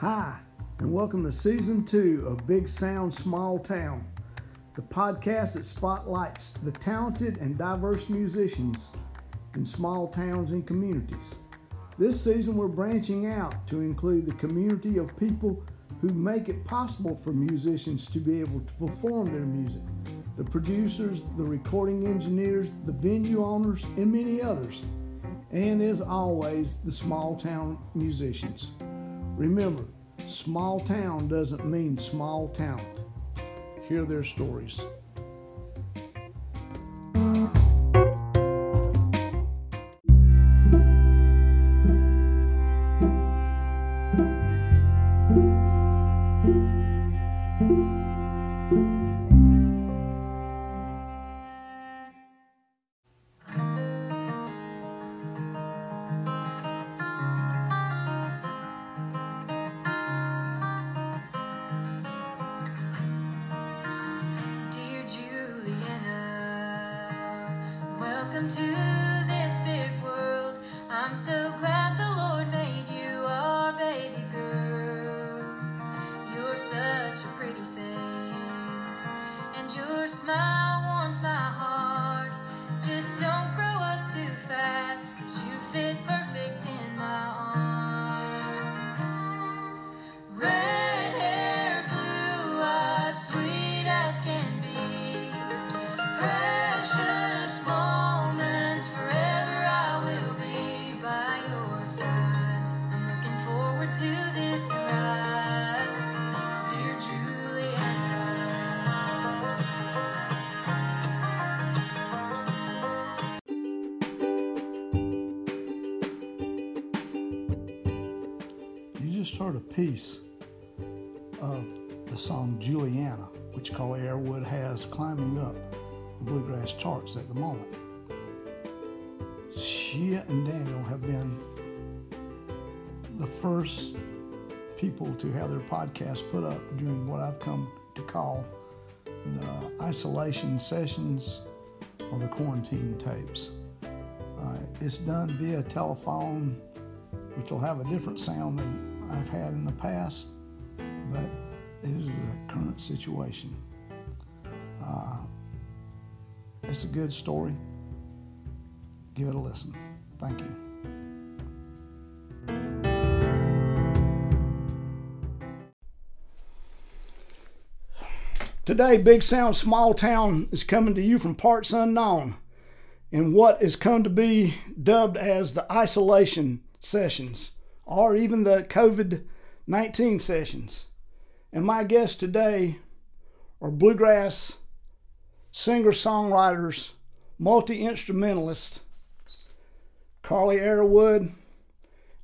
Hi, and welcome to season two of Big Sound Small Town, the podcast that spotlights the talented and diverse musicians in small towns and communities. This season, we're branching out to include the community of people who make it possible for musicians to be able to perform their music the producers, the recording engineers, the venue owners, and many others. And as always, the small town musicians. Remember, small town doesn't mean small talent. Hear their stories. Piece of the song Juliana, which Carley Arrowood has climbing up the bluegrass charts at the moment. She and Daniel have been the first people to have their podcast put up during what I've come to call the isolation sessions or the quarantine tapes. Uh, it's done via telephone, which will have a different sound than I've had in the past, but it is the current situation. Uh, it's a good story. Give it a listen. Thank you. Today, Big Sound Small Town is coming to you from parts unknown in what is come to be dubbed as the isolation sessions or even the COVID 19 sessions. And my guests today are bluegrass singer songwriters, multi instrumentalists, Carley Arrowood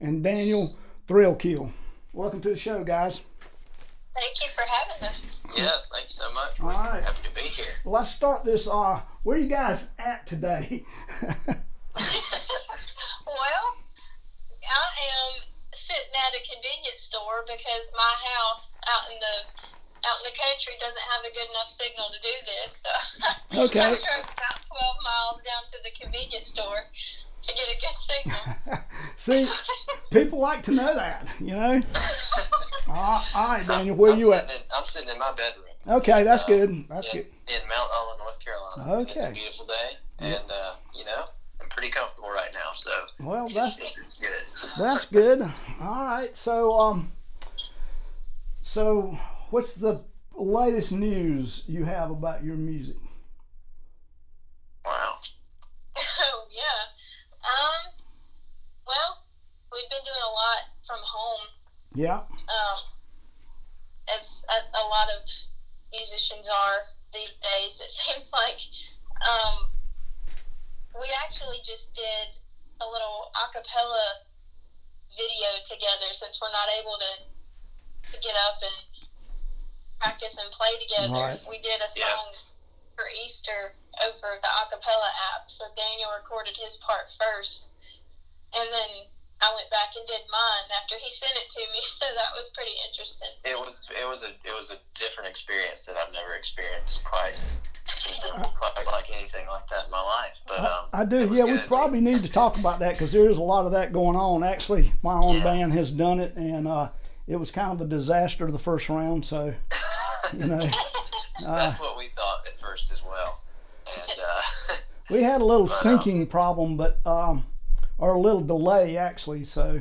and Daniel Thrailkill. Welcome to the show, guys. Thank you for having us. Yes, thanks so much. All We're right. happy to be here. Well, let's start this. Uh, where are you guys at today? Well, I am sitting at a convenience store because my house out in the out in the country doesn't have a good enough signal to do this. So Okay. I drove about twelve miles down to the convenience store to get a good signal. See, people like to know that, you know. Uh, all right, Daniel, where I'm you at? in- I'm sitting in my bedroom. Okay, that's Uh, good. That's in, good. In Mount Olive, North Carolina. It's Okay. a beautiful day, and uh, you know, I'm pretty comfortable right now, so Well, that's good. That's good. All right. So, um, so what's the latest news you have about your music? wow. oh yeah. Um. Well, we've been doing a lot from home. Yeah. um, as a, a lot of musicians are these days. It seems like um, we actually just did a little a cappella video together since we're not able to to get up and practice and play together. Right. We did a Yeah. song for Easter over the a cappella app. So Daniel recorded his part first, and then I went back and did mine after he sent it to me. So that was pretty interesting. It was it was a it was a different experience that I've never experienced quite quite like anything like that in my life. But um, I do. it was Yeah, we probably need to talk about that because there is a lot of that going on. Actually, my own Yeah. band has done it, and uh, it was kind of a disaster the first round. So, you know, uh, That's what we thought at first as well. And uh, we had a little But, uh, syncing problem, but um, or a little delay actually. So,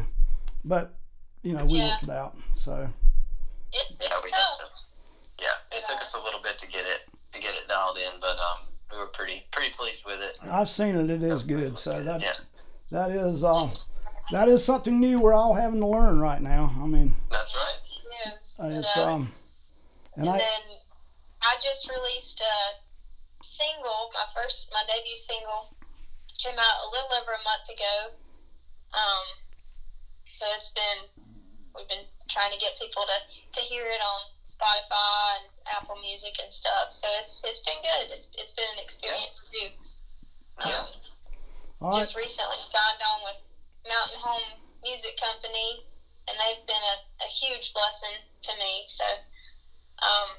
but you know, we Yeah. worked it out. So, It's, yeah, we yeah, it took us a little bit to get it to get it dialed in, but um, we were pretty pretty pleased with it. I've seen it. It is good. So that yeah, that is um, that is something new we're all having to learn right now. I mean, that's right. Yes. uh, But, it's uh, um, and and I then I just released a single, my first, my debut single, came out a little over a month ago. Um, so it's been, we've been trying to get people to, to hear it on Spotify and Apple Music and stuff. So it's it's been good. It's it's been an experience too. Yeah. Um, all right. just recently signed on with Mountain Home Music Company, and they've been a, a huge blessing to me. So, um,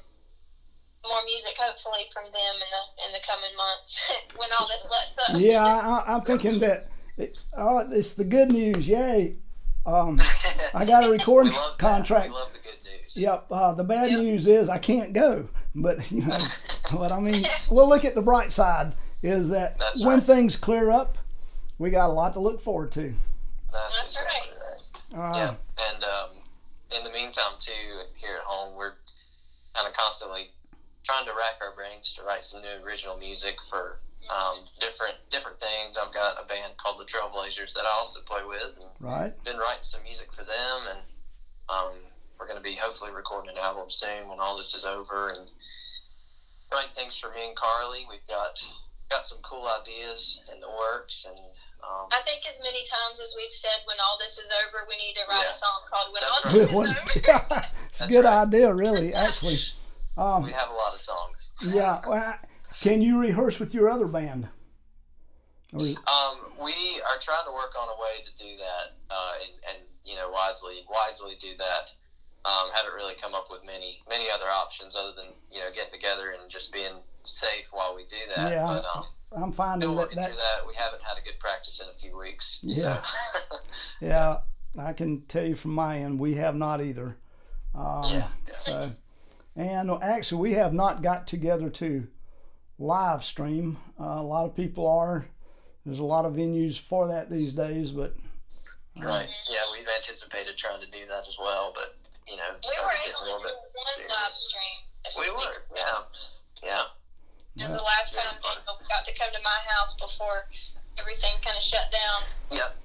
more music hopefully from them in the in the coming months when all this lets up. Yeah, I, I- I'm thinking that it, oh, it's the good news. Yay! Um, I got a recording we love that. contract. We love the good news. Yep. Uh, the bad Yep. news is I can't go. But you know, what I mean. we'll look at the bright side. Is that That's when right. things clear up, we got a lot to look forward to. That's, That's exactly right. Uh, Yeah, and um, in the meantime, too, here at home, we're kind of constantly trying to rack our brains to write some new original music for um, different different things. I've got a band called the Trailblazers that I also play with, and Right. been writing some music for them, and um, we're going to be hopefully recording an album soon when all this is over, and writing things for me and Carley. We've got got some cool ideas in the works, and um, I think as many times as we've said, when all this is over, we need to write Yeah. a song called "When That's All right. This Is Over." it's a good right. idea, really. Actually. Um, we have a lot of songs. yeah. Well, can you rehearse with your other band? Um, we are trying to work on a way to do that, uh, and, and you know, wisely, wisely do that. Um, haven't really come up with many, many other options other than you know getting together and just being safe while we do that. Yeah, But um, I'm finding that, that through that. We haven't had a good practice in a few weeks. Yeah. So. Yeah, I can tell you from my end, we have not either. Um, Yeah, yeah. So, and actually, we have not got together to live stream. Uh, a lot of people are. There's a lot of venues for that these days, but right. Yeah, we've anticipated trying to do that as well, but you know, We were able to do bit one serious. live stream. We were, ago. yeah, yeah. It was the last time fun. they got to come to my house before everything kind of shut down. Yep,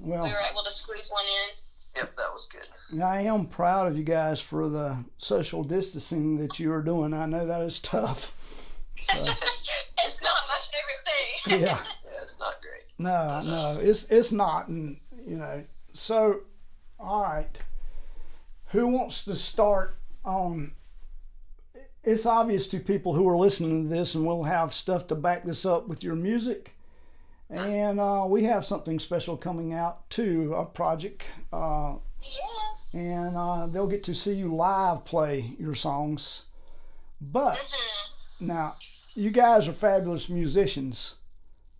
well, We were able to squeeze one in. yep. That was good. I am proud of you guys for the social distancing that you are doing. I know that is tough. So, it's not my favorite thing. yeah. Yeah, it's not great. No, no, it's it's not, and you know. So, all right, who wants to start on? It's obvious to people who are listening to this, and we'll have stuff to back this up with your music. And uh, we have something special coming out too, a project, uh, yes. and uh, they'll get to see you live play your songs. But hmm now, you guys are fabulous musicians,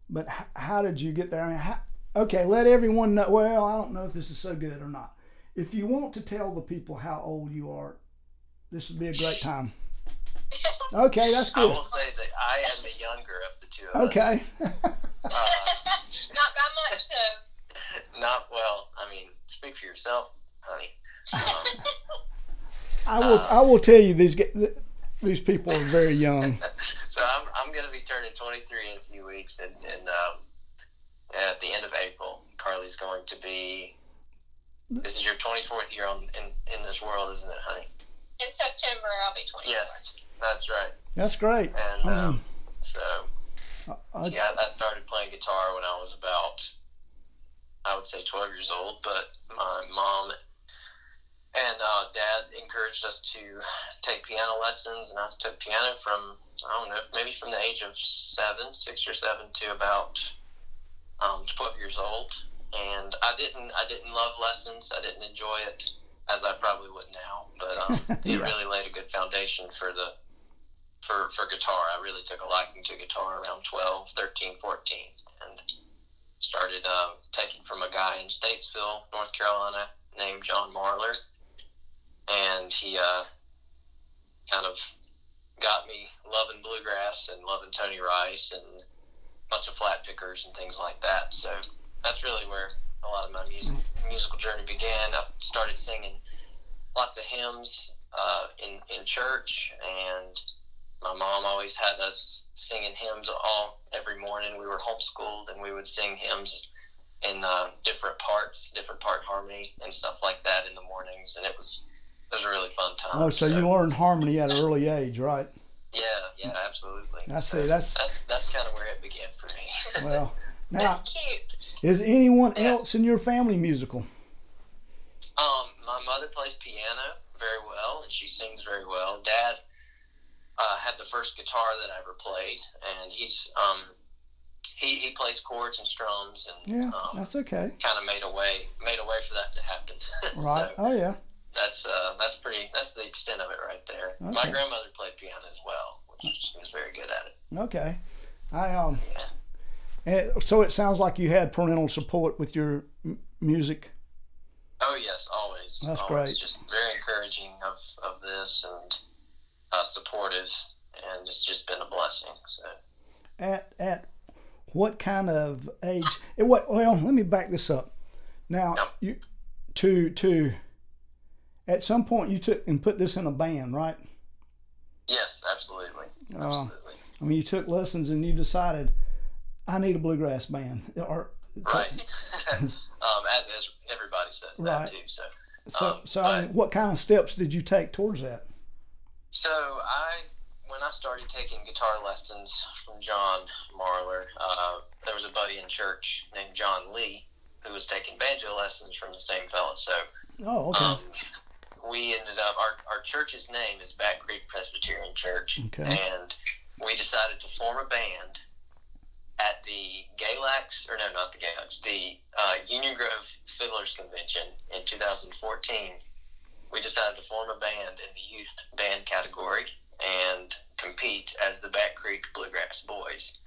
but h- how did you get there? I mean, how, okay, let everyone know. Well, I don't know if this is so good or not. If you want to tell the people how old you are, this would be a great time. Okay, that's I good. will say that I am the younger of the two of us. Okay, Uh, not by much, so. not well. I mean, speak for yourself, honey. Um, I will. I will tell you these these people are very young. so I'm, I'm going to be turning 23 in a few weeks, and, and um, at the end of April, Carley's going to be. This is your 24th year on in, in this world, isn't it, honey? In September, I'll be 24. Yes, that's right. That's great. And I um, mean, so I- yeah, I started playing guitar when I was about, I would say, 12 years old. But my mom and uh, dad encouraged us to take piano lessons, and I took piano from I don't know, maybe from the age of seven, six or seven, to about um, 12 years old. And I didn't, I didn't love lessons. I didn't enjoy it as I probably would now. But um, it really laid a good foundation for the for, for guitar. I really took a liking to guitar around 12, 13, 14, and started um, taking from a guy in Statesville, North Carolina, named John Marler, and he uh, kind of got me loving bluegrass and loving Tony Rice and a bunch of flat pickers and things like that. So that's really where a lot of my music musical journey began. I started singing lots of hymns uh, in in church, and my mom always had us singing hymns all every morning. We were homeschooled, and we would sing hymns in uh, different parts, different part harmony and stuff like that in the mornings, and it was it was a really fun time. Oh, so, you learned harmony at an early age, right? Yeah, yeah, absolutely. I see. That's that's that's kind of where it began for me. well. Now, That's cute. Is anyone Yeah. else in your family musical? Um, my mother plays piano very well, and she sings very well. Dad uh, had the first guitar that I ever played, and he's um, he he plays chords and strums, and Yeah, um, that's okay. kind of made a way made a way for that to happen. Right. so Oh yeah. that's uh, that's pretty that's the extent of it right there. My grandmother played piano as well, which she was very good at it. Okay. I um. And so it sounds like you had parental support with your m- music. Oh yes, always. That's always. great. Just very encouraging of, of this and uh, supportive, and it's just been a blessing. So At at what kind of age? It what? Well, let me back this up. Now Yep. you to to. At some point, you took and put this in a band, right? yes, absolutely, Uh, absolutely. I mean, you took lessons and you decided, I need a bluegrass band, or right. um, as as everybody says Right. that too. So So, Um, so I mean, what kind of steps did you take towards that? so I when I started taking guitar lessons from John Marler, uh, there was a buddy in church named John Lee who was taking banjo lessons from the same fella. So Oh, okay. Um, we ended up our, our church's name is Back Creek Presbyterian Church, Okay. and we decided to form a band at the Galax, or no, not the Galax, the uh, Union Grove Fiddlers Convention in 2014. We decided to form a band in the youth band category and compete as the Back Creek Bluegrass Boys.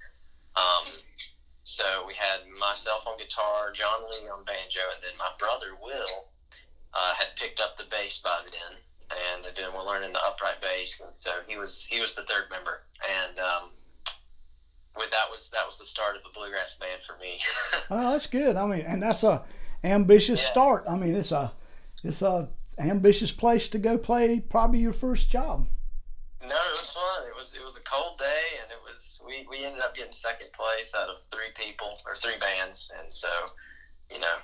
Um, so we had myself on guitar, John Lee on banjo, and then my brother Will uh, had picked up the bass by then, and had been learning the upright bass, and so he was he was the third member, and um, that was that was the start of the bluegrass band for me. Oh, that's good. I mean, and that's a ambitious Yeah. start. I mean, it's a it's a ambitious place to go play probably your first job. no, it was fun. It was it was a cold day, and it was we, we ended up getting second place out of three people or three bands, and so you know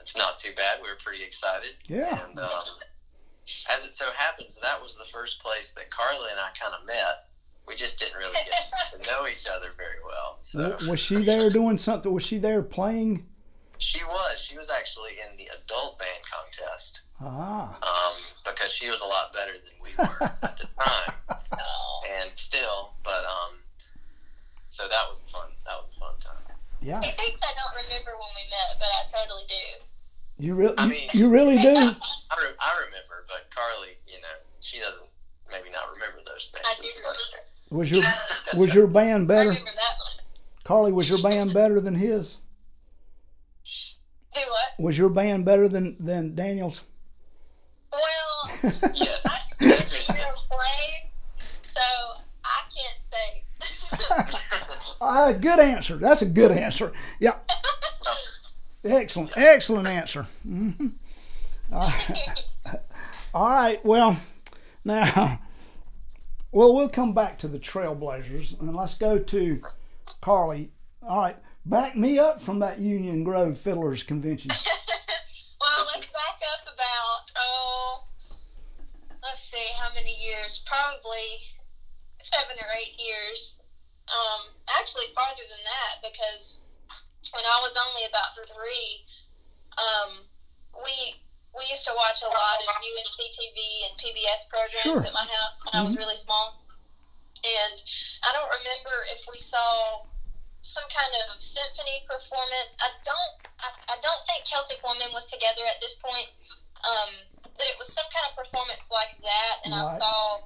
it's not too bad. We were pretty excited. Yeah. And um, as it so happens, that was the first place that Carley and I kind of met. We just didn't really get to know each other very well. So Was she there doing something? Was she there playing? she was. She was actually in the adult band contest Ah, um, because she was a lot better than we were at the time, and still. But um, so that was fun. That was a fun time. yeah. He thinks I don't remember when we met, but I totally do. You really, I you, mean- you really do. I, re- I remember, but Carley, you know, she doesn't maybe not remember those things. I do remember. Was your was your band better? remember that one. Carley, was your band better than his? Do what? Was your band better than than Daniel's? Well, yes. I played, so I can't say. Ah, good answer. That's a good answer. Yeah. Excellent, excellent answer. hmm all right. Well, now, well, we'll come back to the Trailblazers and let's go to Carley. All right, back me up from that Union Grove Fiddlers Convention. well, let's back up about oh, let's see how many years. Probably seven or eight years. Um, actually farther than that because when I was only about three, um, we we used to watch a lot of UNC TV and PBS programs Sure. at my house when I was really small. And I don't remember if we saw some kind of symphony performance. I don't I, I don't think Celtic Woman was together at this point. Um, but it was some kind of performance like that and I saw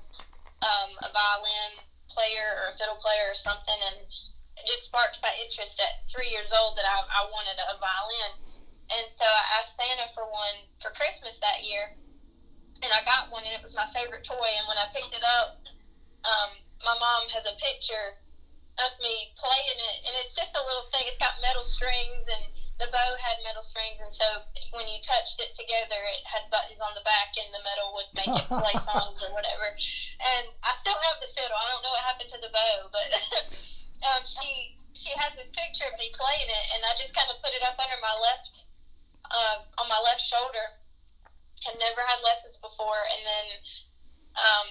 um, a violin player or a fiddle player or something and it just sparked my interest at three years old that I, I wanted a violin and so I asked Santa for one for Christmas that year, and I got one, and it was my favorite toy. And when I picked it up, um, my mom has a picture of me playing it, and it's just a little thing. It's got metal strings, and the bow had metal strings, and so when you touched it together, it had buttons on the back, and the metal would make it play songs or whatever. And I still have the fiddle. I don't know what happened to the bow, but um, she she has this picture of me playing it, and I just kind of put it up under my left on my left shoulder. Had never had lessons before, and then um,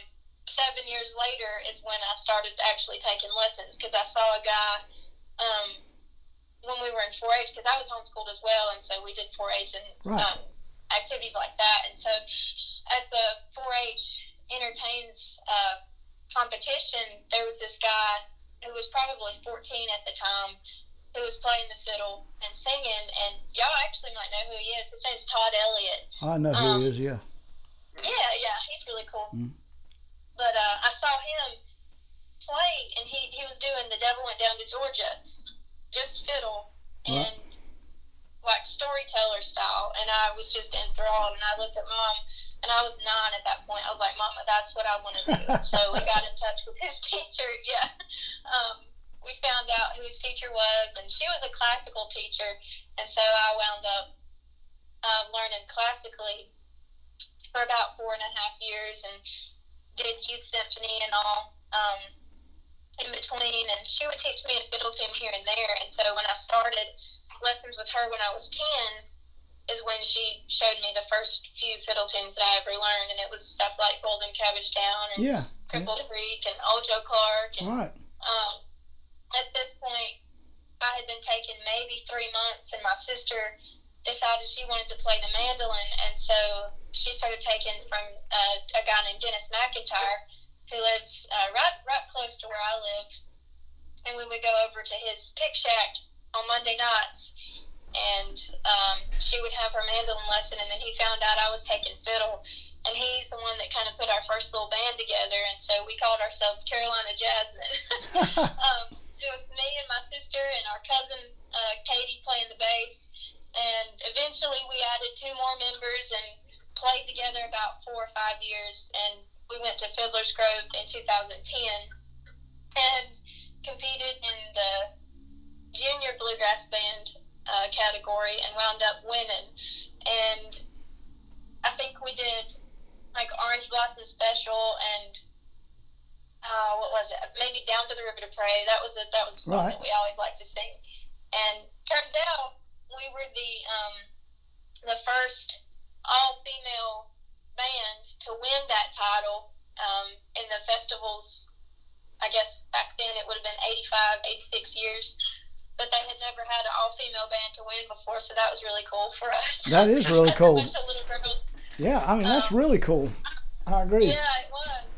seven years later is when I started actually taking lessons because I saw a guy um, when we were in 4-H because I was homeschooled as well, and so we did 4-H and Right. um, activities like that. And so at the 4-H entertains uh, competition, there was this guy who was probably 14 at the time who was playing the fiddle and singing, and y'all actually might know who he is. His name's Todd Elliott. I know who Um, he is. Yeah. Yeah, yeah, he's really cool. Mm. But uh, I saw him play, and he, he was doing The Devil Went Down to Georgia, just fiddle Right. and like storyteller style. And I was just enthralled. And I looked at mom, and I was nine at that point. I was like, Mama, that's what I want to do. so we got in touch with his teacher. Yeah. Um, we found out who his teacher was, and she was a classical teacher. And so I wound up uh, learning classically for about four and a half years and did youth symphony and all um, in between. And she would teach me a fiddle tune here and there. And so when I started lessons with her when I was 10, is when she showed me the first few fiddle tunes that I ever learned. And it was stuff like Golden Cabbage Down and Yeah. Crippled Creek and Old Joe Clark. And Right. um, at this point, I had been taking maybe three months, and my sister decided she wanted to play the mandolin, and so she started taking from uh, a guy named Dennis McIntyre, who lives uh, right right close to where I live, and we would go over to his pick shack on Monday nights. And um, she would have her mandolin lesson, and then he found out I was taking fiddle, and he's the one that kind of put our first little band together, and so we called ourselves Carolina Jasmine. um, it was me and my sister and our cousin uh, Katie playing the bass, and eventually we added two more members and played together about four or five years, and we went to Fiddler's Grove in 2010 and competed in the junior bluegrass band uh, category and wound up winning. And I think we did like Orange Blossom Special and uh, what was it? Maybe Down to the River to Pray. That was a that was a song Right. that we always liked to sing. And turns out we were the um, the first all female band to win that title um, in the festivals. I guess back then it would have been 85, 86 years. But they had never had an all female band to win before, so that was really cool for us. That is really cool. A bunch of little girls. Yeah. I mean, that's Um, really cool. I agree. Yeah, it was.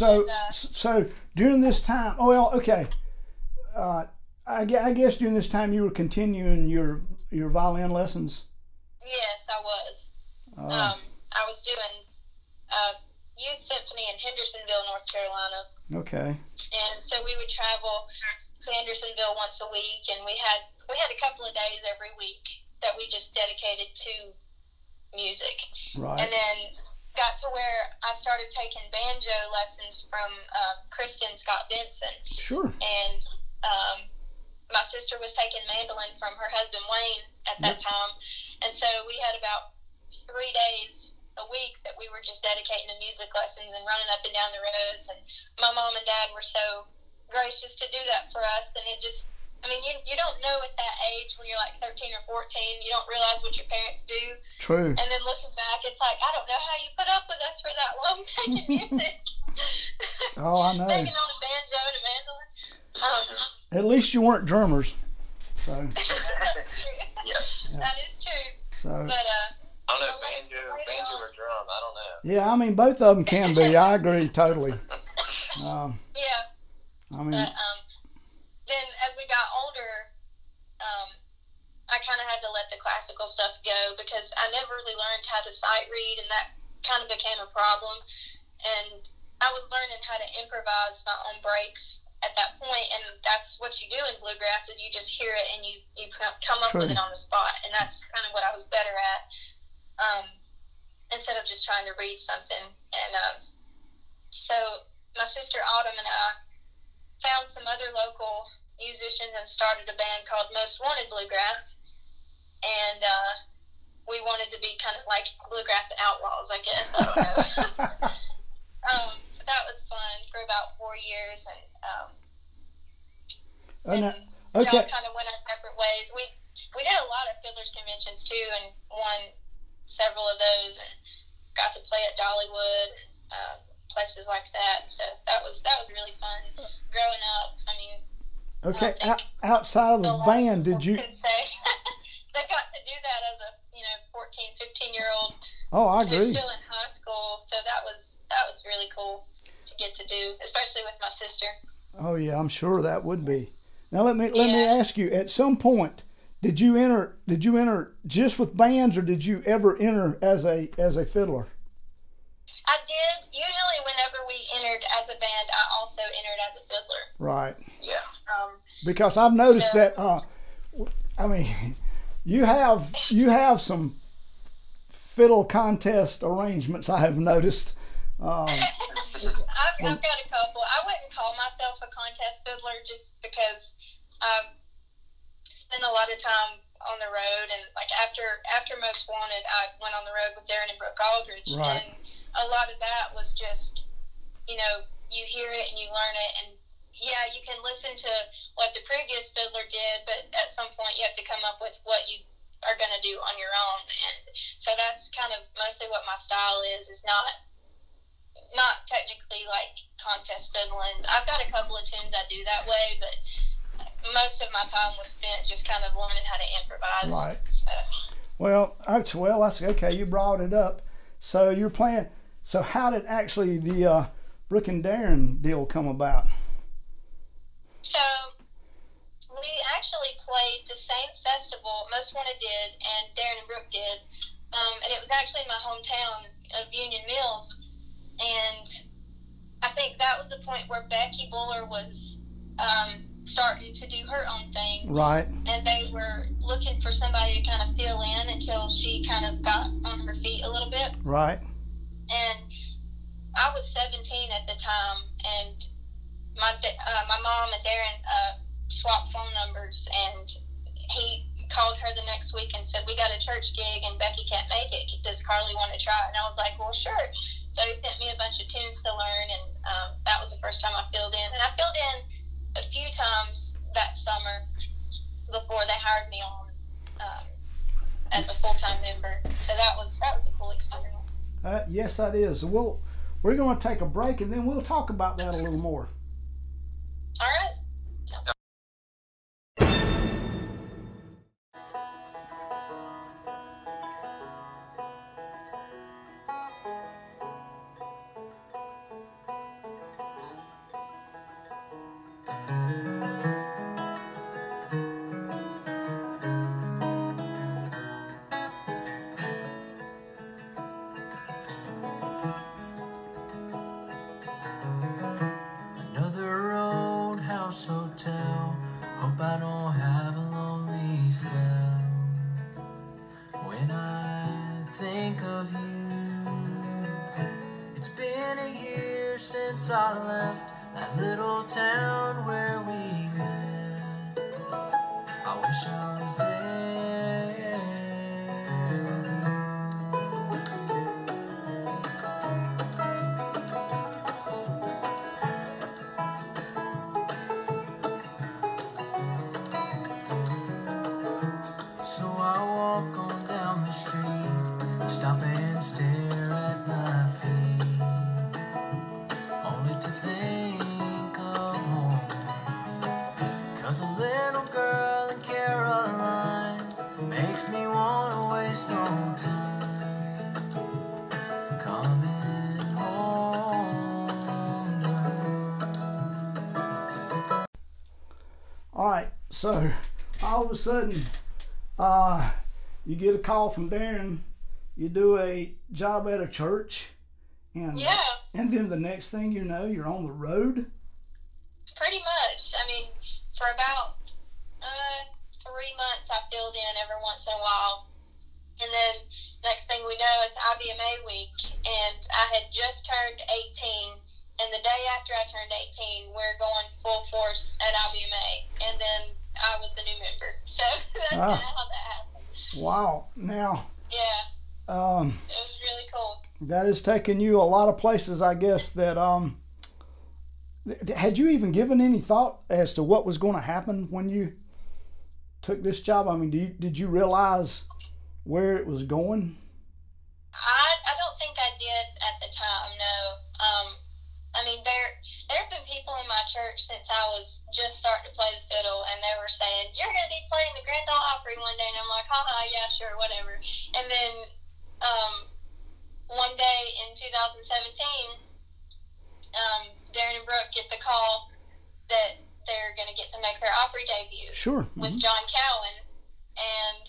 So, uh, so during this time, oh well, okay. Uh, I, I guess during this time you were continuing your your violin lessons. Yes, I was. Uh, Um, I was doing uh, youth symphony in Hendersonville, North Carolina, okay. and so we would travel to Hendersonville once a week, and we had we had a couple of days every week that we just dedicated to music, Right. and then got to where I started taking banjo lessons from um, Kristen Scott Benson, Sure. and um, my sister was taking mandolin from her husband Wayne at that time, and so we had about three days a week that we were just dedicating to music lessons and running up and down the roads. And my mom and dad were so gracious to do that for us, and it just. I mean, you, you don't know at that age when you're like 13 or 14, you don't realize what your parents do. True. And then looking back, it's like, I don't know how you put up with us for that long taking music. Oh, I know. Taking on a banjo and a mandolin. Um, At least you weren't drummers. So, that's true. Yes. That is true. so But uh, I don't know if banjo, banjo or drum. I don't know. yeah. I mean, both of them can be. I agree totally. Um, yeah. I mean, But um, then as we got older, um, I kind of had to let the classical stuff go because I never really learned how to sight read, and that kind of became a problem. And I was learning how to improvise my own breaks at that point, and that's what you do in bluegrass is you just hear it and you you come up with it on the spot, and that's kind of what I was better at. Um, instead of just trying to read something, and um, so my sister Autumn and I found some other local musicians and started a band called Most Wanted Bluegrass, and uh, we wanted to be kind of like bluegrass outlaws, I guess. I don't know. um, but that was fun for about four years, and um, Oh, now- and we okay. all kind of went our separate ways. We we did a lot of fiddlers conventions too, and won several of those, and got to play at Dollywood, uh, places like that. So that was that was really fun. Growing up, I mean, Okay, out, outside of the band, did you? Could say they got to do that as a you know 14, 15 year old Oh, I who's agree. still in high school. So that was that was really cool to get to do, especially with my sister. Oh yeah, I'm sure that would be. Now let me let me ask you. At some point, did you enter? Did you enter just with bands, or did you ever enter as a as a fiddler? I did. Usually, whenever we entered as a band, I also entered as a fiddler. Right. Yeah. Um, Because I've noticed So- that. Uh, I mean, you have you have some fiddle contest arrangements. I have noticed. Um, I've, I've got a couple. I wouldn't call myself a contest fiddler just because I've spent a lot of time on the road and like after after Most Wanted, I went on the road with Darren and Brooke Aldridge, Right. and a lot of that was just you know you hear it and you learn it and. Yeah, you can listen to what the previous fiddler did, but at some point you have to come up with what you are going to do on your own, and so that's kind of mostly what my style is. Is not not technically like contest fiddling. I've got a couple of tunes I do that way, but most of my time was spent just kind of learning how to improvise. Right. So, Well, that's well. That's okay. You brought it up. So you're playing. So how did actually the uh, Brooke and Darren deal come about? So we actually played the same festival Most Wanted did and Darren and Brooke did, um, and it was actually in my hometown of Union Mills, and I think that was the point where Becky Buller was um, starting to do her own thing. Right. and they were looking for somebody to kind of fill in until she kind of got on her feet a little bit. Right. And I was 17 at the time, and my uh, my mom and Darren uh, swapped phone numbers, and he called her the next week and said, "We got a church gig, and Becky can't make it. Does Carley want to try?" And I was like, "Well, sure." So he sent me a bunch of tunes to learn, and um, that was the first time I filled in. And I filled in a few times that summer before they hired me on um, as a full time member. So that was that was a cool experience. Uh, yes, that is. We'll we're going to take a break and then we'll talk about that a little more. So all of a sudden, uh, you get a call from Darren. You do a job at a church, and Yeah, and then the next thing you know, you're on the road. pretty much. I mean, for about uh, three months, I filled in every once in a while. And then next thing we know, it's IBMA week, and I had just turned 18. And the day after I turned 18, we're going full force at IBMA. And then I was the new member. So that's Ah. kind of how that happened. Wow. Now, Yeah, um, it was really cool. that has taken you a lot of places, I guess. That um, th- had you even given any thought as to what was going to happen when you took this job? I mean, do you, did you realize where it was going? I, I don't think I did at the time. No. Um, I mean, there there have been people in my church since I was just starting to play the fiddle, and they were saying, "You're going to be playing the Grand Ole Opry one day," and I'm like, "Haha, yeah, sure, whatever." And then um, one day in 2017, um, Darren and Brooke get the call that they're going to get to make their Opry debut Sure. with Mhm. John Cowan, and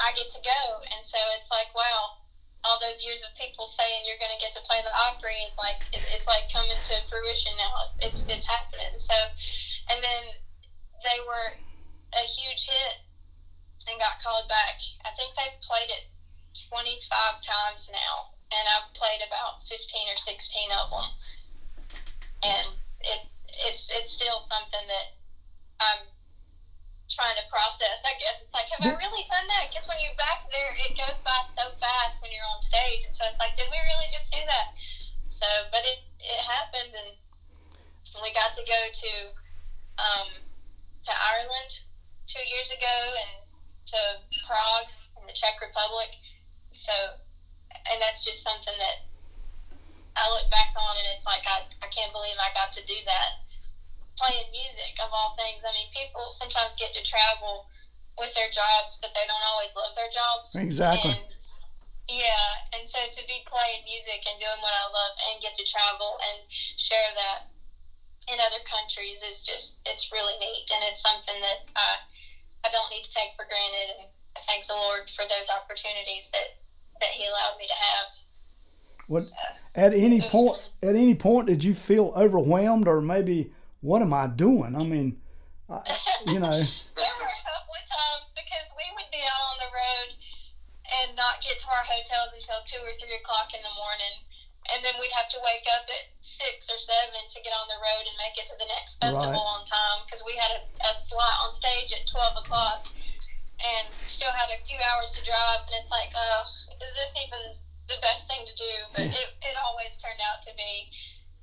I get to go. And so it's like, wow, all those years of people saying you're going to get to play the Opry, it's like it, it's like coming to fruition now. It's it's happening. So, and then they were a huge hit and got called back. I think they've played it 25 times now, and I've played about 15 or 16 of them. And it it's it's still something that I'm trying to process. I guess it's like, have I really done that? Because when you're back there, it goes by so fast when you're on stage, and so it's like, did we really just do that? So, but it it happened, and we got to go to um, to Ireland two years ago, and to Prague in the Czech Republic. So, and that's just something that I look back on, and it's like I I can't believe I got to do that playing music of all things. I mean, people sometimes get to travel with their jobs, but they don't always love their jobs. Exactly. And, yeah, and so to be playing music and doing what I love and get to travel and share that in other countries is just it's really neat and it's something that I I don't need to take for granted and I thank the Lord for those opportunities that that He allowed me to have. What So, at any was- point? At any point, did you feel overwhelmed, or maybe what am I doing? I mean, I, you know, There were a couple of times because we would be out on the road and not get to our hotels until two or three o'clock in the morning, and then we'd have to wake up at six or seven to get on the road and make it to the next festival Right. on time because we had a, a slot on stage at twelve o'clock and still had a few hours to drive, and it's like, oh, is this even the best thing to do? But Yeah. it, it always turned out to be,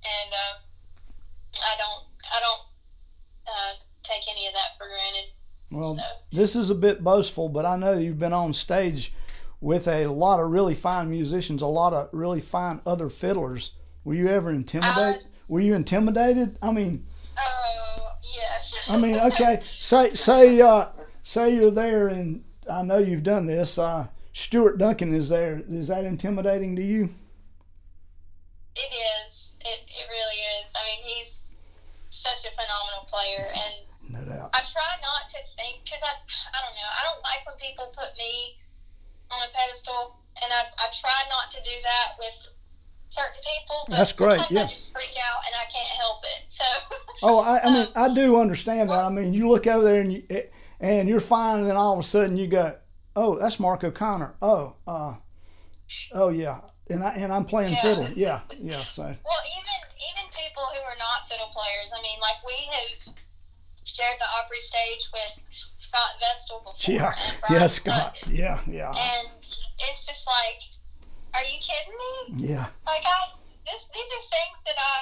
and uh, I don't I don't uh, take any of that for granted. well, So. This is a bit boastful, but I know you've been on stage with a lot of really fine musicians, a lot of really fine other fiddlers. Were you ever intimidated? Uh, Were you intimidated? I mean, Oh yes. I mean, okay, say say uh, say you're there, and I know you've done this. Uh, Stuart Duncan is there. Is that intimidating to you? It is. It it really is. I mean, he's such a phenomenal player, and No doubt. I try not to think because I I don't. I don't like when people put me on a pedestal, and I I try not to do that with certain people. But That's great, sometimes yeah. I just freak out, and I can't help it. So. Oh, I, I mean, I do understand that. I mean, you look over there and you and you're fine, and then all of a sudden you go, "Oh, that's Mark O'Connor." Oh, uh, oh yeah, and I and I'm playing Yeah. fiddle. Yeah, yeah. So Well, even even people who are not fiddle players. I mean, like we have shared the Opry stage with Scott Vestal before. yeah, yeah, Scott. Sutton. Yeah, yeah, And it's just like, are you kidding me? yeah. Like I, this, these are things that I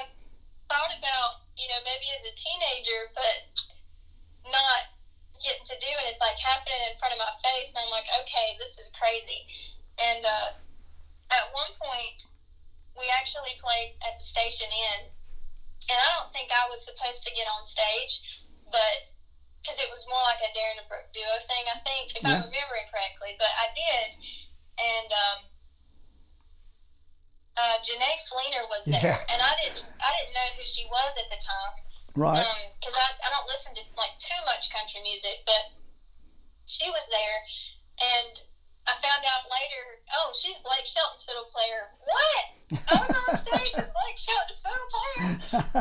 thought about, you know, maybe as a teenager, but not getting to do, and it's like happening in front of my face, and I'm like, okay, this is crazy. And uh, at one point, we actually played at the Station Inn, and I don't think I was supposed to get on stage, but because it was more like a Darren and Brooke duo thing, I think, if Yeah. I'm remembering correctly. But I did, and um, uh, Jenee Fleenor was there, Yeah. and I didn't I didn't know who she was at the time Right. because I, I don't listen to like too much country music, but she was there, and I found out later, oh, she's Blake Shelton's fiddle player. What? I was on stage with Blake Shelton's fiddle player.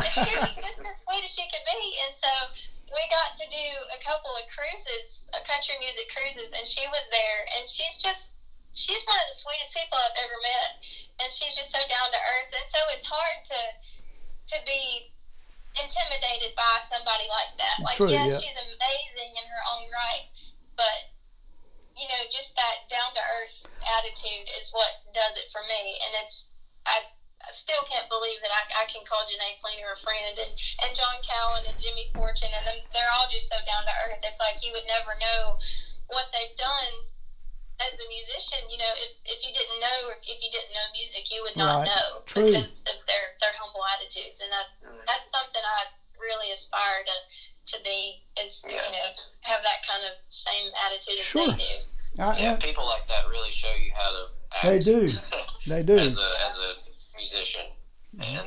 She was just as sweet as she could be. And so we got to do a couple of cruises, country music cruises, and she was there. And she's just, she's one of the sweetest people I've ever met. And she's just so down to earth. And so it's hard to, to be intimidated by somebody like that. Like, True, yes, yeah. she's amazing in her own right, but you know, just that down to earth attitude is what does it for me. And it's, I, I still can't believe that I, I can call Jenee Fleenor a friend and, and John Cowan and Jimmy Fortune and them, they're all just so down to earth. It's like you would never know what they've done as a musician. You know, if, if you didn't know, or if you didn't know music, you would not Right. know True. because of their, their humble attitudes. And that, mm-hmm. that's something I really aspire to, to be is, Yeah. you know, have that kind of same attitude as Sure. they do. I, Yeah, I- people like that really show you how to act. They do. they do. as a as a musician, and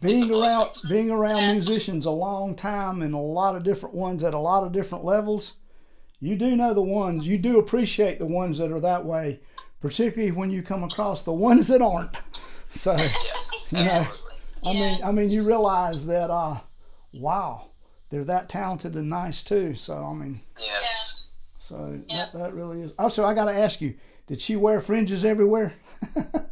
being around blessing. being around musicians a long time and a lot of different ones at a lot of different levels you do know the ones you do appreciate the ones that are that way particularly when you come across the ones that aren't so yeah, You know. i mean i mean you realize that uh wow they're that talented and nice too so i mean Yeah. Yeah. so Yeah. that, that really is also i got to ask you did she wear fringes everywhere Oh, absolutely.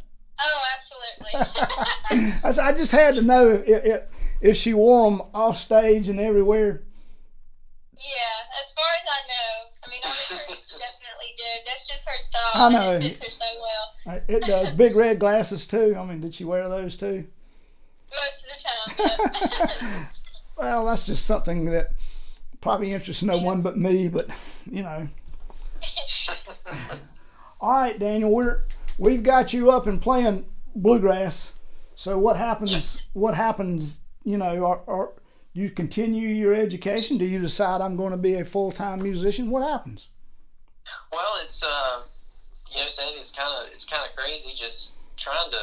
I s- I just had to know if, if, if she wore them off stage and everywhere yeah, as far as I know. I mean, I'm sure she definitely did. That's just her style. I know. And it fits her so well. It does. Big red glasses too. I mean, did she wear those too? Most of the time, yeah. Well, that's just something that probably interests no one but me. But you know. All right, Daniel, we're we've got you up and playing bluegrass. So what happens? What happens? You know, are, are do you continue your education? Do you decide I'm going to be a full time musician? What happens? Well, it's uh, you know, saying it's kind of it's kind of crazy. Just trying to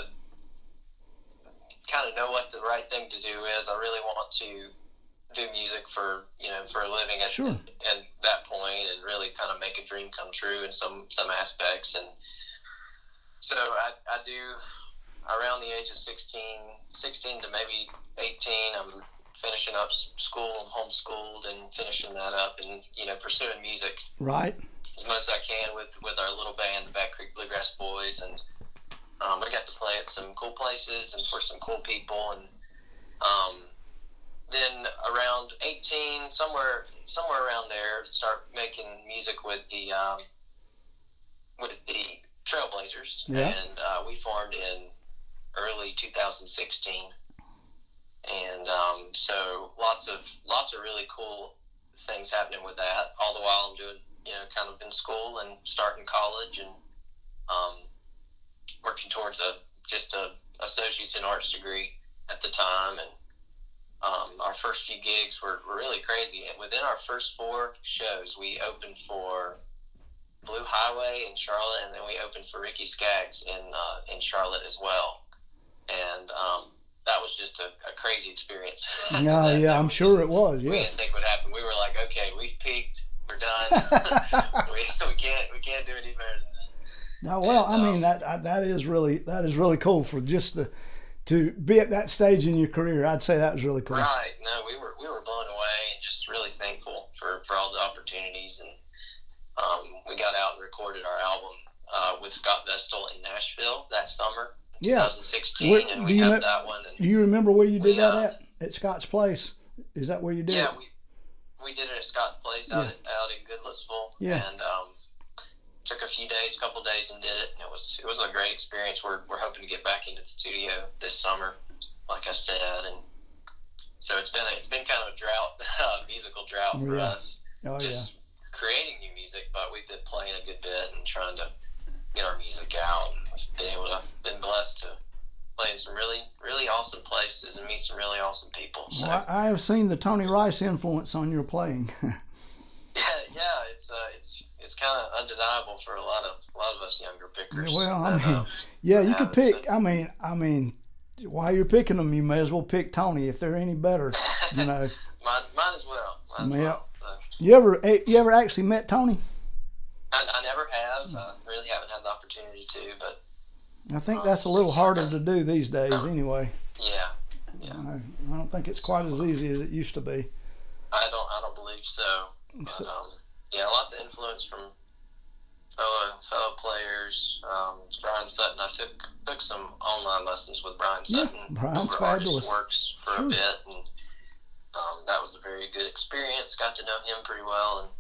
kind of know what the right thing to do is. I really want to do music for you know for a living at, Sure. at that point, and really kind of make a dream come true in some some aspects. And so I I do around the age of 16, 16 to maybe eighteen. I'm finishing up school. I'm homeschooled and finishing that up, and you know pursuing music Right. as much as I can with with our little band, the Back Creek Bluegrass Boys, and um, I got to play at some cool places and for some cool people, and um, then around eighteen, somewhere somewhere around there, start making music with the um, with the Trailblazers, Yeah. and uh, we formed in early 2016. And um, so lots of lots of really cool things happening with that. All the while I'm doing you know, kind of in school and starting college and um, working towards a just a associate's in arts degree at the time. And um, our first few gigs were, really crazy. And within our first four shows, we opened for Blue Highway in Charlotte, and then we opened for Ricky Skaggs in uh, in Charlotte as well. And um, that was just a, a crazy experience. Yeah, That- yeah, I'm sure it was. we didn't Yes. think would happen. We were like, okay, we've peaked. We're done. we, we can't we can't do any better than this. Now, well, I And, mean um, that I- that is really that is really cool for just to to be at that stage in your career. I'd say that was really cool. Right? No, we were we were blown away and just really thankful for, for all the opportunities. And um, we got out and recorded our album uh, with Scott Vestal in Nashville that summer, Yeah. 2016, Where- and we have that one. And Do you remember where you did We, that uh, at? At Scott's Place. Is that where you did yeah, it? we we did it at Scott's place out Yeah. at, out in Goodlettsville. Yeah. And um, took a few days, couple days, and did it. And it was it was a great experience. We're we're hoping to get back into the studio this summer, like I said, and so it's been it's been kind of a drought, uh, musical drought for yeah. us. Oh Just creating new music, but we've been playing a good bit and trying to get our music out. And been able to been blessed to play in some really really awesome places and meet some really awesome people. So. Well, I, I have seen the Tony Rice influence on your playing. Yeah, yeah, it's uh, it's it's kind of undeniable for a lot of a lot of us younger pickers. well, I that, mean, um, yeah, you could pick. I mean, I mean, while you're picking them, you may as well pick Tony if they're any better. You know. mine, mine as well. As Yeah. well. So, You ever eh, you ever actually met Tony? I, I never have, uh, really haven't had the opportunity to. But I think that's a little harder to do these days, anyway. yeah, yeah, I, I don't think it's quite as easy as it used to be. I don't I don't believe so. But So- um, yeah, lots of influence from fellow fellow players. Um, Bryan Sutton. I took took some online lessons with Bryan Sutton. Yeah, Bryan's fabulous. Works for Sure. a bit, and um, that was a very good experience. Got to know him pretty well, and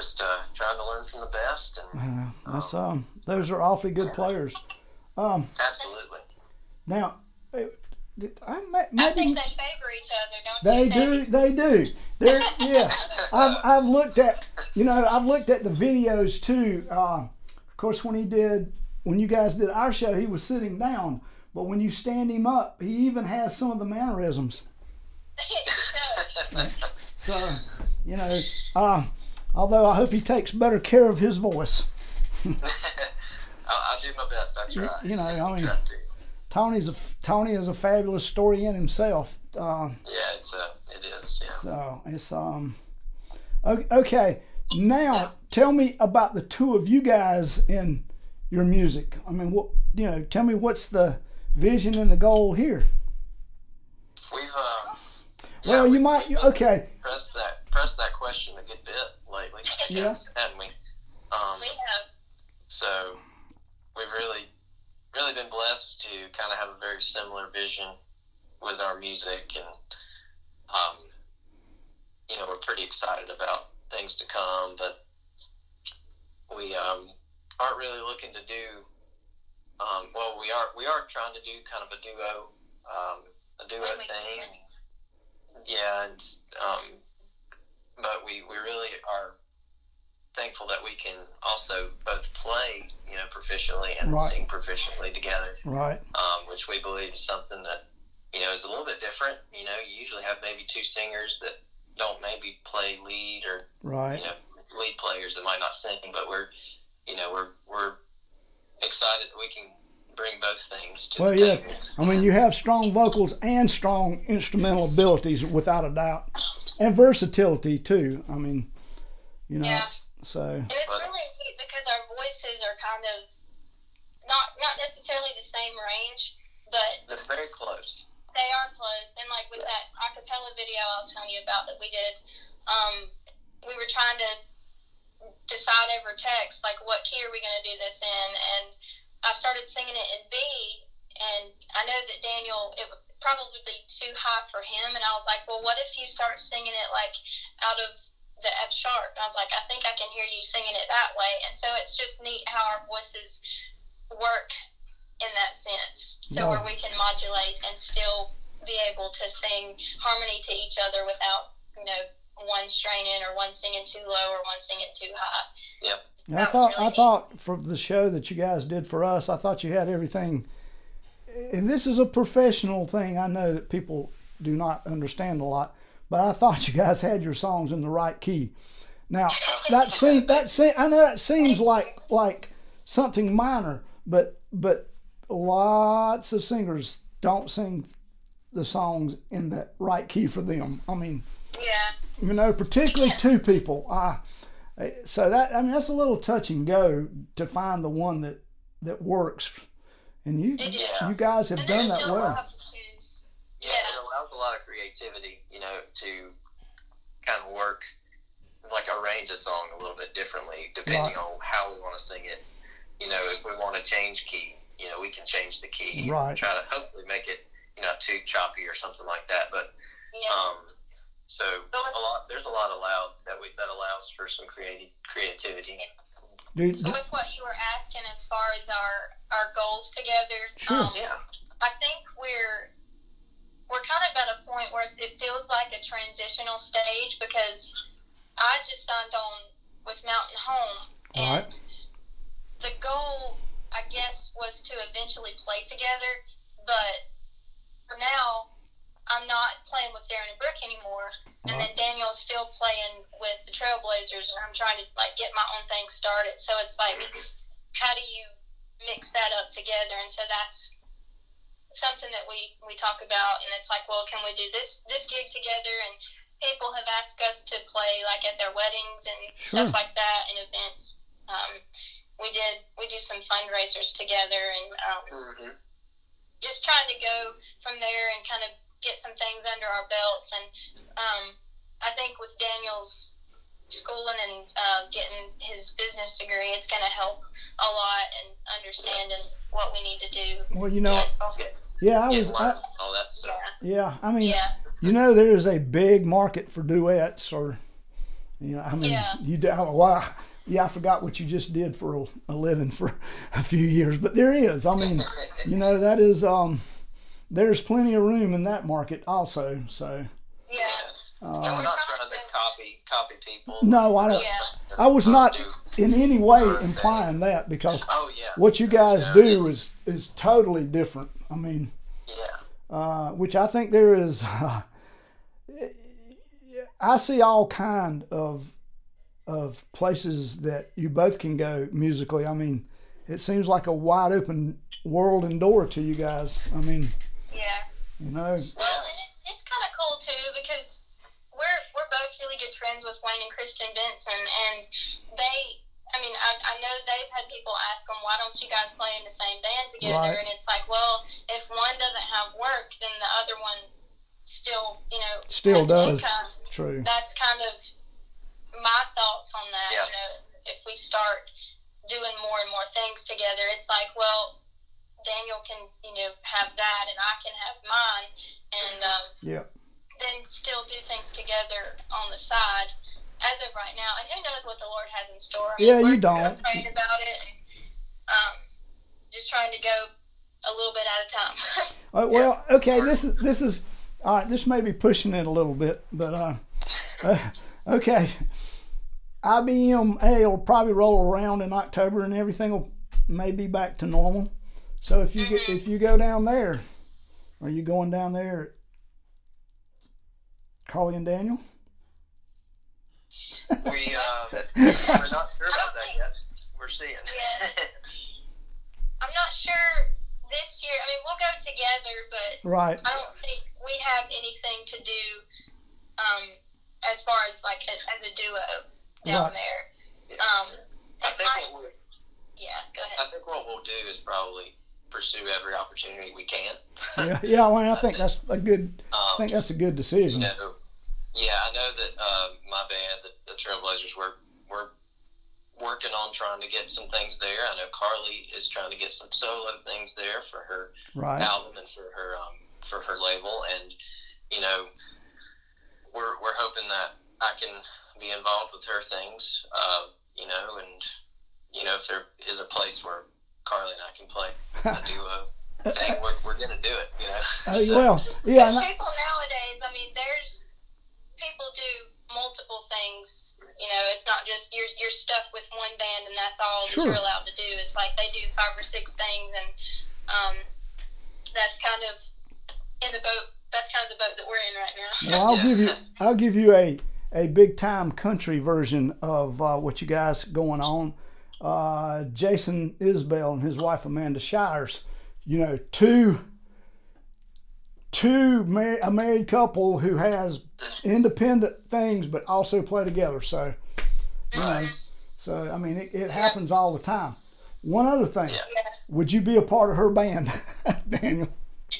just uh, trying to learn from the best. And Uh, that's um, those are awfully good players. Um, absolutely, now, eh, I ma- I think they favor each other, don't They you? do. Sadie? They do. There. Yes. I've, I've looked at. You know, I've looked at the videos too. Uh, of course, when he did, when you guys did our show, he was sitting down. But when you stand him up, he even has some of the mannerisms. So, you know, uh, although I hope he takes better care of his voice. I'll, I'll do my best. I try. You know, I mean. Tony's a Tony is a fabulous story in himself. Uh, Yeah, it's uh, it is. Yeah. So it's um okay. Now tell me about the two of you guys in your music. I mean, what you know? Tell me what's the vision and the goal here. We've um. Well, we- you might. we've Okay, Press that pressed that question a good bit lately. Yeah. haven't we? Um, we have. so we've really really been blessed to kind of have a very similar vision with our music, and um, you know, we're pretty excited about things to come, but we um, aren't really looking to do. Um, well, we are we are trying to do kind of a duo, um, a duo thing. Yeah, it's, um, but we, we really are thankful that we can also both play, you know, proficiently and Right. sing proficiently together, right, um, which we believe is something that, you know, is a little bit different. You know, you usually have maybe two singers that don't maybe play lead or, right. you know, lead players that might not sing, but we're, you know, we're, we're excited that we can bring both things to Well, yeah. table. I mean, you have strong vocals and strong instrumental abilities, without a doubt, and versatility too. I mean, you know, Yeah. so And it's really neat because our voices are kind of not not necessarily the same range, but That's very close. they are close. And like with that acapella video I was telling you about that we did, um, we were trying to decide over text like what key are we going to do this in, and I started singing it in B, and I know that Daniel it would probably too high for him, and I was like, well, what if you start singing it like out of the F sharp? And I was like, I think I can hear you singing it that way, and so it's just neat how our voices work in that sense, so where we can modulate and still be able to sing harmony to each other without you know one straining or one singing too low or one singing too high. Yep. I thought really I neat. thought for the show that you guys did for us, I thought you had everything. And this is a professional thing. I know that people do not understand a lot, but I thought you guys had your songs in the right key. Now that seems that se- I know that seems like like something minor, but but lots of singers don't sing the songs in that right key for them. I mean, Yeah. you know, particularly two people. Uh, so that I mean that's a little touch and go to find the one that that works, and you Yeah. you guys have And done that well. lots of tunes. Yeah, Yeah. it allows a lot of creativity, you know, to kind of work, like arrange a song a little bit differently depending Right. on how we want to sing it. You know, if we want to change key, you know, we can change the key. Right. Try to hopefully make it, you know, too choppy or something like that. But Yeah. um, so But a lot, there's a lot allowed that we that allows for some creative creativity. Dude, So with what you were asking as far as our our goals together, Sure. um, Yeah. I think we're we're kind of at a point where it feels like a transitional stage because I just signed on with Mountain Home, and Right. the goal, I guess, was to eventually play together. But for now, I'm not playing with Darin and Brooke anymore, and then Daniel's still playing with the Trailblazers, and I'm trying to like get my own thing started. So it's like, how do you mix that up together? And so that's something that we we talk about, and it's like, well, can we do this this gig together? And people have asked us to play like at their weddings and Sure. stuff like that, and events. Um, we did we do some fundraisers together and um, hmm just trying to go from there and kind of get some things under our belts. And um, I think with Daniel's schooling and uh, getting his business degree, it's going to help a lot and understanding what we need to do. Well, you know, as focus. yeah, I was, I, learning all that stuff. Yeah. yeah, I mean, Yeah. you know, there is a big market for duets, or you know, I mean, Yeah. you do. Wow, yeah, I forgot what you just did for a, a living for a few years, but there is. I mean, you know, that is. um There's plenty of room in that market also. So Yeah. and we're not trying to copy copy people. no, I don't. Yeah. I was Or not in any way implying that because Oh yeah. what you guys No, do is is totally different. I mean, Yeah. uh, which I think there is. Uh, I see all kind of of places that you both can go musically. I mean, it seems like a wide open world and door to you guys. I mean, Yeah. you know, Well, and it, it's kind of cool too because we're we're both really good friends with Wayne and Kristin Benson, and they. I mean, I, I know they've had people ask them, why don't you guys play in the same band together? Right. And it's like, well, if one doesn't have work, then the other one still, you know, Still does. Income. true. That's kind of my thoughts on that. Yeah. You know, if we start doing more and more things together, it's like, well, Daniel can, you know, have that, and I can have mine, and um, Yeah. then still do things together on the side as of right now. And who knows what the Lord has in store? I mean, Yeah, you don't. Praying about it and um, just trying to go a little bit at a time. Uh, well, okay. This is this is all right. This may be pushing it a little bit, but uh, uh okay. IBMA will probably roll around in October, and everything will maybe back to normal. So if you get if you go down there, are you going down there, Carley and Daniel? We uh, we're not sure about that yet. We're seeing. Yeah. I'm not sure this year. I mean, we'll go together, but Right. I don't think we have anything to do um, as far as like a, as a duo down Right. there. Um, I think might- what we, yeah, go ahead. I think what we'll do is probably pursue every opportunity we can. Yeah. Yeah. Well, I think that's a good. I Um, think that's a good you decision. know, yeah, I know that uh, my band, the, the Trailblazers, we're we're working on trying to get some things there. I know Carley is trying to get some solo things there for her Right. album and for her um, for her label, and you know, we're we're hoping that I can be involved with her things, uh, you know, and you know if there is a place where Carley and I can play a duo thing, we're, we're gonna do it, you know. Uh, So, well, yeah. Because and I- people nowadays, I mean, there's people do multiple things. You know, it's not just you're you're stuck with one band and that's all Sure. that you're allowed to do. It's like they do five or six things, and um, that's kind of in the boat. That's kind of the boat that we're in right now. Well, I'll Yeah. give you I'll give you a a big time country version of uh, what you guys going on. Uh, Jason Isbell and his wife Amanda Shires, you know, two two mar- a married couple who has independent things but also play together. So, you know, so I mean, it, it happens all the time. One other thing, would you be a part of her band, Daniel?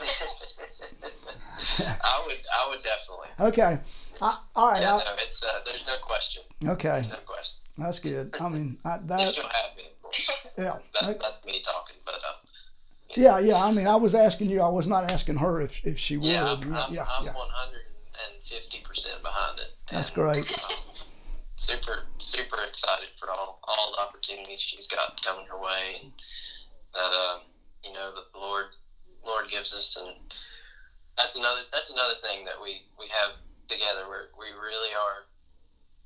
I would, I would definitely. Okay, I, all right, Yeah, no, it's uh, there's no question, okay, no question. That's good. I mean, I, that still have me. of course. yeah. That's that's me talking, but uh, Yeah, yeah. I mean, I was asking you. I was not asking her if, if she would. yeah, I'm, I'm, yeah, I'm yeah. 150 percent behind it. That's great. super, super excited for all all the opportunities she's got coming her way, and that uh, you know that the Lord Lord gives us, and that's another that's another thing that we we have together. Where we really are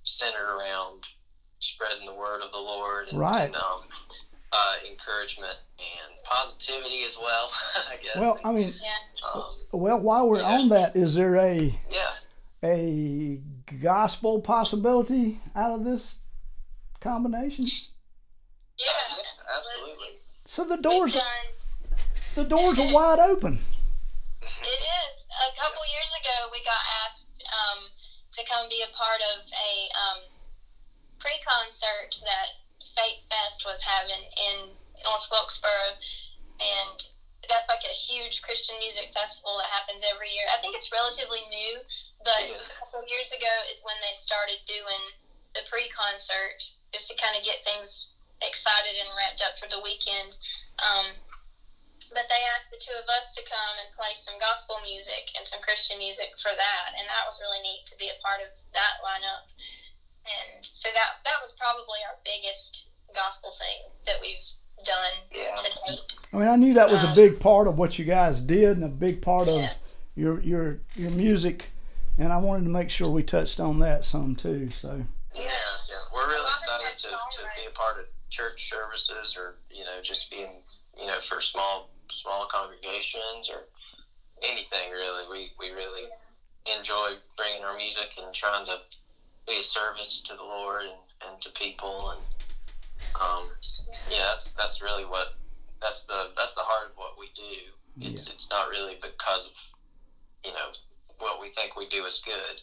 centered around spreading the word of the Lord, and, Right. and um, uh, encouragement and positivity as well. I guess. Well, I mean, Yeah. um, well, while we're on that, is there a yeah. a gospel possibility out of this combination? Yeah. Yeah, absolutely. So the doors the doors are wide open. It is. A couple years ago, we got asked um, to come be a part of a um, pre-concert that Faith Fest was having in North Wilkesboro, and that's like a huge Christian music festival that happens every year. I think it's relatively new, but a couple years ago is when they started doing the pre-concert just to kind of get things excited and wrapped up for the weekend. Um, but they asked the two of us to come and play some gospel music and some Christian music for that, and that was really neat to be a part of that lineup. And so that that was probably our biggest gospel thing that we've done Yeah. to date. I mean, I knew that was a Um, big part of what you guys did and a big part of your your your music, and I wanted to make sure we touched on that some too. So Yeah, yeah. We're really A lot of excited to, to be a part of church services or, you know, just being, you know, for small small congregations or anything really. We, we really enjoy bringing our music and trying to be a service to the Lord and, and to people and um, yeah, that's that's really what that's the that's the heart of what we do. It's it's not really because of you know what we think we do is good,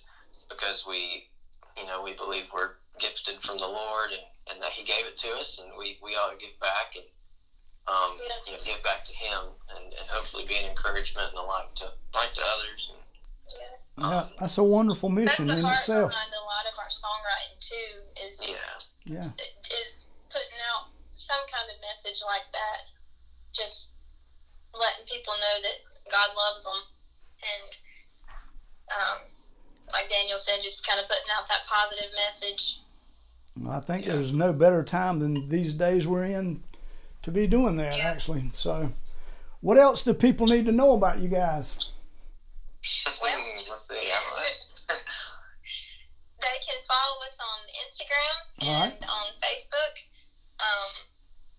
because we you know we believe we're gifted from the Lord and, and that He gave it to us, and we, we ought to give back and um, Yeah. you know give back to Him and, and hopefully be an encouragement and a light to light to others. And, Yeah. Yeah, that's a wonderful That's mission the in heart itself. behind a lot of our songwriting too. Is yeah, Yeah, is putting out some kind of message like that, just letting people know that God loves them, and um, like Daniel said, just kind of putting out that positive message. I think Yeah. there's no better time than these days we're in to be doing that. Yeah. Actually, so what else do people need to know about you guys? Well, let's see. I don't know. they can follow us on Instagram All right. and on Facebook. Um,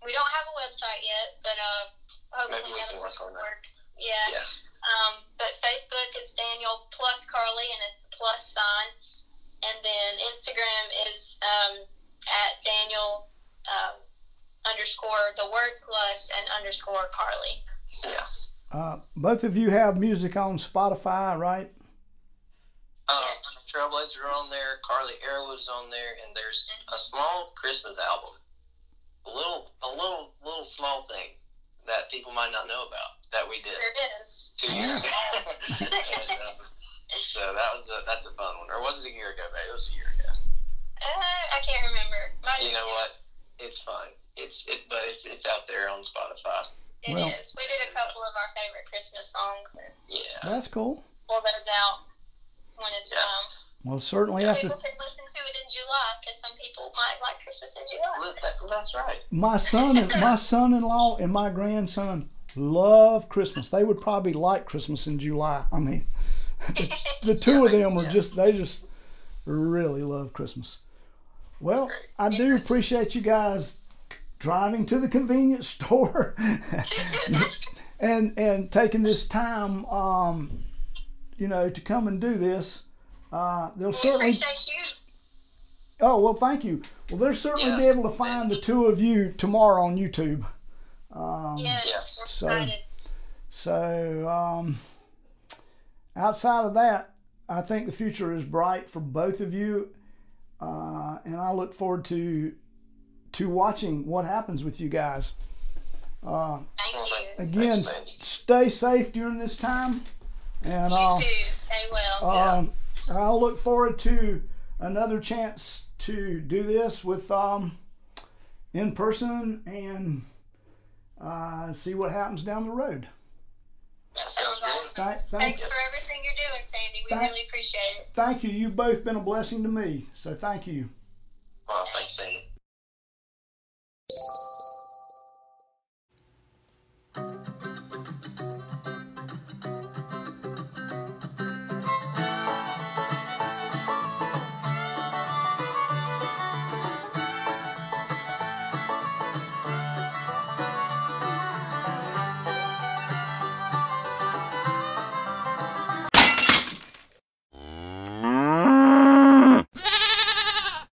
we don't have a website yet, but uh, hopefully Maybe we that can work on that. works. Yeah. Yeah. Um, but Facebook is Daniel plus Carley, and it's the plus sign. And then Instagram is um, at Daniel um, underscore the word plus and underscore Carley. So, Yeah. Uh, both of you have music on Spotify, right? Um, Yes. Trailblazer on there, Carley Arrowood's on there, and there's a small Christmas album. A little, a little, little small thing that people might not know about that we did there it is. two years ago. and, um, so that was a, that's a fun one. Or was it a year ago? Babe? It was a year ago. Uh, I can't remember. Might You know two. what? It's fine. It's it, but it's it's out there on Spotify. It is. Well- We did a couple of our favorite Christmas songs and Yeah. That's cool. pull those out when it's Yeah. um. Well, certainly after People can listen to it in July because some people might like Christmas in July. That, that's right. my son and my son-in-law and my grandson love Christmas. They would probably like Christmas in July. I mean, the, the two of them are just they just really love Christmas. Well, I do appreciate you guys driving to the convenience store and and taking this time, um, you know, to come and do this. Uh, they'll we certainly. Oh well, thank you. Well, they'll certainly Yeah. be able to find the two of you tomorrow on YouTube. Um, Yes, So- excited. So, um, outside of that, I think the future is bright for both of you, uh, and I look forward to to watching what happens with you guys. Uh, Thank you. again, Thanks, stay safe during this time, and You uh, too. Stay well. um, I'll look forward to another chance to do this with um, in person and uh, see what happens down the road. That sounds thanks. for everything you're doing, Sandy. We thank, really appreciate it. Thank you. You've both been a blessing to me, so thank you. Well, thanks, Sandy.